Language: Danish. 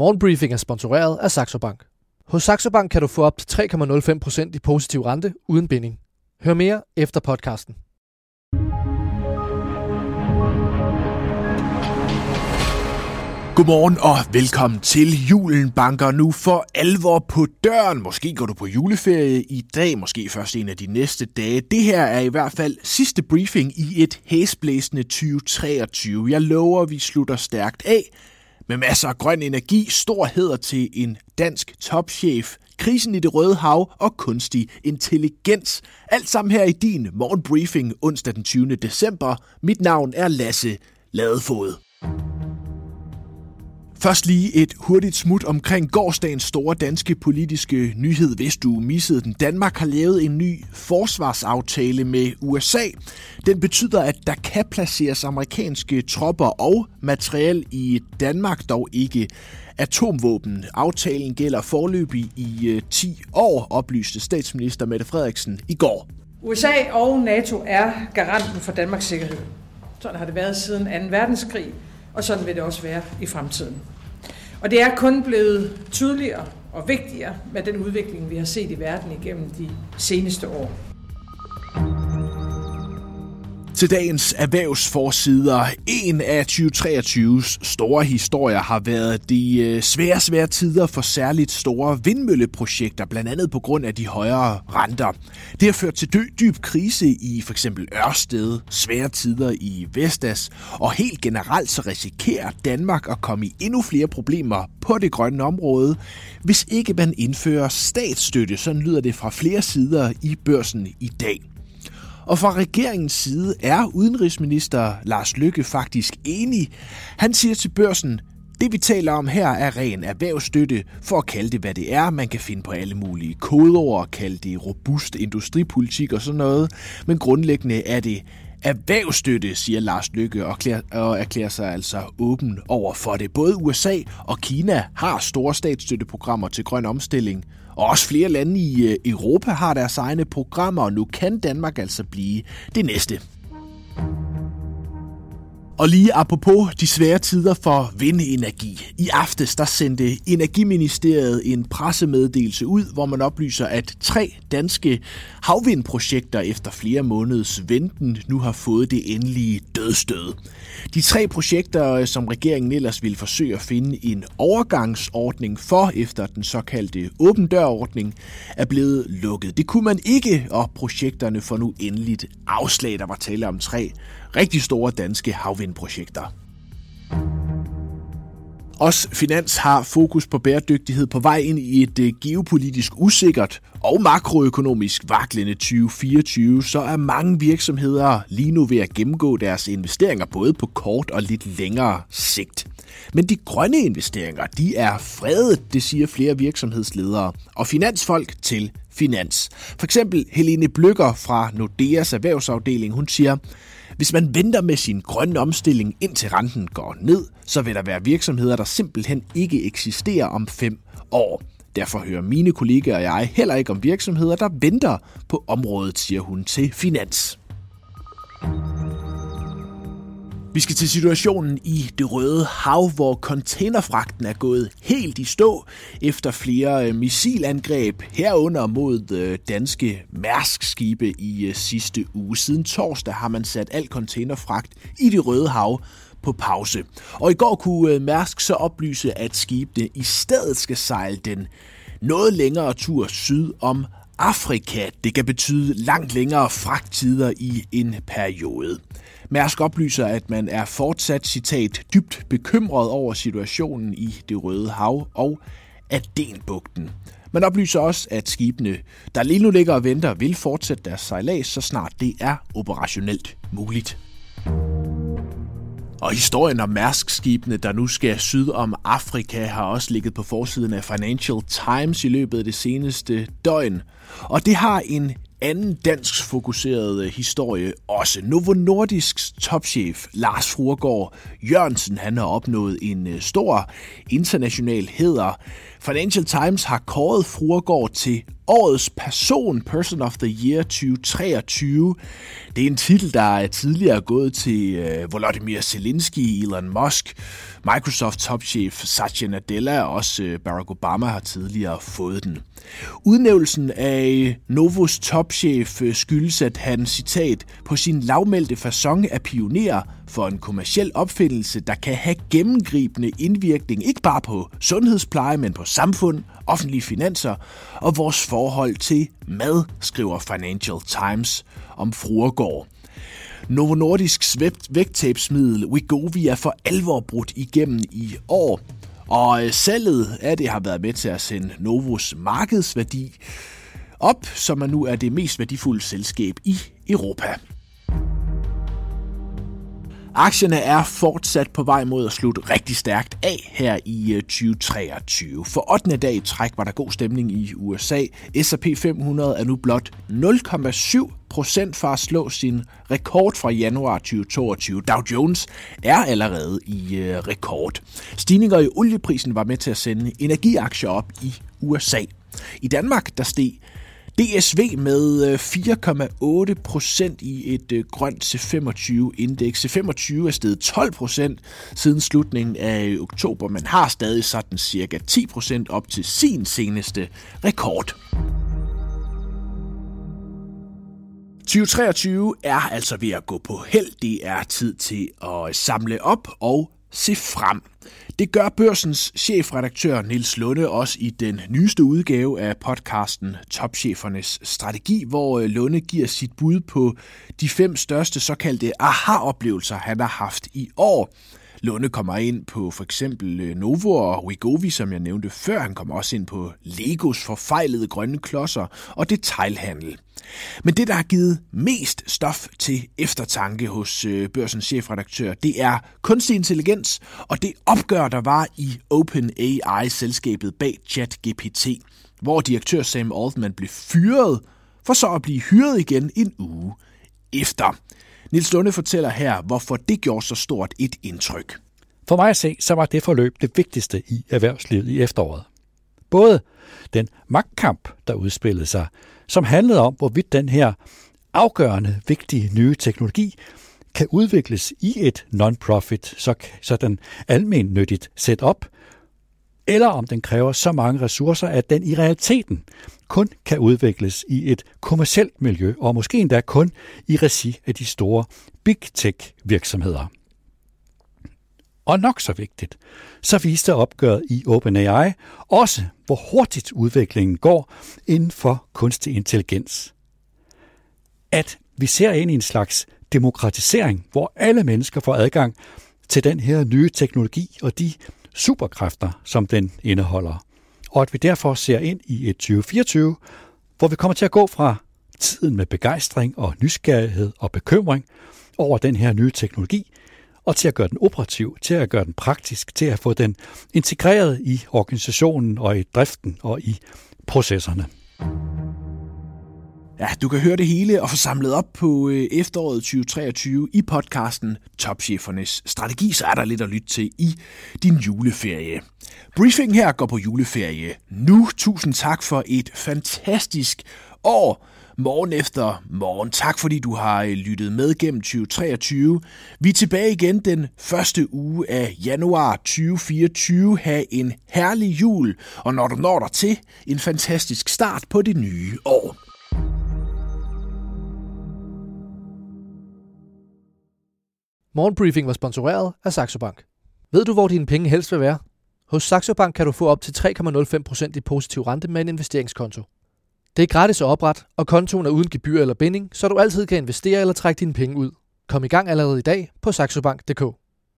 Morgenbriefing er sponsoreret af Saxo Bank. Hos Saxo Bank kan du få op til 3,05% i positiv rente uden binding. Hør mere efter podcasten. Godmorgen og velkommen til Julen banker nu for alvor på døren. Måske går du på juleferie i dag, måske først en af de næste dage. Det her er i hvert fald sidste briefing i et hæsblæsende 2023. Jeg lover, vi slutter stærkt af med masser af grøn energi, stor heder til en dansk topchef, krisen i det røde hav og kunstig intelligens. Alt sammen her i din morgenbriefing onsdag den 20. december. Mit navn er Lasse Ladefod. Først lige et hurtigt smut omkring gårdsdagens store danske politiske nyhed, hvis du missede den. Danmark har lavet en ny forsvarsaftale med USA. Den betyder, at der kan placeres amerikanske tropper og materiel i Danmark, dog ikke atomvåben. Aftalen gælder forløbig i øh, 10 år, oplyste statsminister Mette Frederiksen i går. USA og NATO er garanten for Danmarks sikkerhed. Sådan har det været siden 2. verdenskrig, og sådan vil det også være i fremtiden. Og det er kun blevet tydeligere og vigtigere med den udvikling, vi har set i verden igennem de seneste år. Til dagens erhvervsforsider. En af 2023's store historier har været de øh, svære, svære tider for særligt store vindmølleprojekter, blandt andet på grund af de højere renter. Det har ført til dyb krise i for eksempel Ørsted, svære tider i Vestas, og helt generelt så risikerer Danmark at komme i endnu flere problemer på det grønne område, hvis ikke man indfører statsstøtte. Sådan lyder det fra flere sider i børsen i dag. Og fra regeringens side er udenrigsminister Lars Lykke faktisk enig. Han siger til børsen, det vi taler om her er ren erhvervsstøtte, for at kalde det hvad det er. Man kan finde på alle mulige kodeord, kalde det robust industripolitik og sådan noget. Men grundlæggende er det erhvervsstøtte, siger Lars Lykke og, og erklærer sig altså åben over for det. Både USA og Kina har store statsstøtteprogrammer til grøn omstilling, og også flere lande i øh, Europa har deres egne programmer, og nu kan Danmark altså blive det næste. Og lige apropos de svære tider for vindenergi. I aftes der sendte Energiministeriet en pressemeddelelse ud, hvor man oplyser, at tre danske havvindprojekter efter flere måneders venten nu har fået det endelige dødstød. De tre projekter, øh, som regeringen ellers ville forsøge at finde en overgangsordning for efter den såkaldte åben dørordning, er blevet lukket. Det kunne man ikke, og projekterne får nu endeligt afslag. Der var tale om tre rigtig store danske havvindprojekter. Også Finans har fokus på bæredygtighed på vej ind i et øh, geopolitisk usikkert og makroøkonomisk vaklende 2024, så er mange virksomheder lige nu ved at gennemgå deres investeringer både på kort og lidt længere sigt. Men de grønne investeringer, de er fredet, det siger flere virksomhedsledere og finansfolk til Finans. For eksempel Helene Bløkker fra Nordeas erhvervsafdeling, hun siger, hvis man venter med sin grønne omstilling indtil renten går ned, så vil der være virksomheder, der simpelthen ikke eksisterer om fem år. Derfor hører mine kollegaer og jeg heller ikke om virksomheder, der venter på området, siger hun til Finans. Vi skal til situationen i det røde hav, hvor containerfragten er gået helt i stå efter flere øh, missilangreb herunder mod øh, danske Mærsk-skibe i øh, sidste uge. Siden torsdag har man sat al containerfragt i det røde hav på pause. Og i går kunne Mærsk så oplyse, at skibene i stedet skal sejle den noget længere tur syd om Afrika. Det kan betyde langt længere fragttider i en periode. Mærsk oplyser, at man er fortsat, citat, dybt bekymret over situationen i det Røde Hav og Adenbugten. Man oplyser også, at skibene, der lige nu ligger og venter, vil fortsætte deres sejlads, så snart det er operationelt muligt. Og historien om Mærskskibene, der nu skal syd om Afrika, har også ligget på forsiden af Financial Times i løbet af det seneste døgn. Og det har en anden dansk fokuseret øh, historie også. Novo Nordisks topchef Lars Fruergaard Jørgensen han har opnået en øh, stor international heder. Financial Times har kåret Fruergaard til Årets Person, Person of the Year 2023. Det er en titel, der er tidligere gået til øh, Volodymyr Zelensky, Elon Musk, Microsoft topchef Satya Nadella og også øh, Barack Obama har tidligere fået den. Udnævnelsen af Novos topchef øh, skyldes, at han, citat, på sin lavmældte façon er pioner for en kommersiel opfindelse, der kan have gennemgribende indvirkning ikke bare på sundhedspleje, men på samfund, offentlige finanser og vores forhold til mad, skriver Financial Times om Fruergård. Novo Nordisks vægttabsmiddel Wegovy er for alvor brudt igennem i år, og øh, salget af det har været med til at sende Novos markedsværdi op, så man nu er det mest værdifulde selskab i Europa. Aktierne er fortsat på vej mod at slutte rigtig stærkt af her i øh, 2023. For 8. dag i træk var der god stemning i USA. S&P 500 er nu blot 0,7 procent fra at slå sin rekord fra januar 2022. Dow Jones er allerede i øh, rekord. Stigninger i olieprisen var med til at sende energiaktier op i USA. I Danmark der steg DSV med øh, 4,8 procent i et øh, grønt C25-indeks. C25 er steget 12 procent siden slutningen af øh, oktober, men har stadig sådan cirka 10 procent op til sin seneste rekord. 2023 er altså ved at gå på held. Det er tid til at samle op og se frem. Det gør børsens chefredaktør Nils Lunde også i den nyeste udgave af podcasten Topchefernes Strategi, hvor øh, Lunde giver sit bud på de fem største såkaldte aha-oplevelser, han har haft i år. Lunde kommer ind på for eksempel øh, Novo og Wigovi, som jeg nævnte før. Han kommer også ind på Legos forfejlede grønne klodser og detailhandel. Men det, der har givet mest stof til eftertanke hos øh, børsens chefredaktør, det er kunstig intelligens og det opgør, der var i OpenAI-selskabet bag ChatGPT, hvor direktør Sam Altman blev fyret, for så at blive hyret igen en uge efter. Nils Lunde fortæller her, hvorfor det gjorde så stort et indtryk. For mig at se, så var det forløb det vigtigste i erhvervslivet i efteråret. Både den magtkamp, der udspillede sig, som handlede om, hvorvidt den her afgørende vigtige nye teknologi kan udvikles i et non-profit, så, så den almennyttigt setup, eller om den kræver så mange ressourcer, at den i realiteten kun kan udvikles i et kommersielt miljø, og måske endda kun i regi af de store big tech virksomheder. Og nok så vigtigt, så viste opgøret i OpenAI også, hvor hurtigt udviklingen går inden for kunstig intelligens. At vi ser ind i en slags demokratisering, hvor alle mennesker får adgang til den her nye teknologi og de superkræfter, som den indeholder. Og at vi derfor ser ind i et 2024, hvor vi kommer til at gå fra tiden med begejstring og nysgerrighed og bekymring over den her nye teknologi, og til at gøre den operativ, til at gøre den praktisk, til at få den integreret i organisationen og i driften og i processerne. Ja, du kan høre det hele og få samlet op på øh, efteråret 2023 i podcasten Topchefernes Strategi, så er der lidt at lytte til i din juleferie. Briefing her går på juleferie nu. Tusind tak for et fantastisk år morgen efter morgen. Tak fordi du har øh, lyttet med gennem 2023. Vi er tilbage igen den første uge af januar 2024. Ha' en herlig jul, og når du når dig til, en fantastisk start på det nye år. Morgenbriefing var sponsoreret af Saxo Bank. Ved du, hvor dine penge helst vil være? Hos Saxo Bank kan du få op til 3,05% i positiv rente med en investeringskonto. Det er gratis at oprette, og kontoen er uden gebyr eller binding, så du altid kan investere eller trække dine penge ud. Kom i gang allerede i dag på saxobank.dk.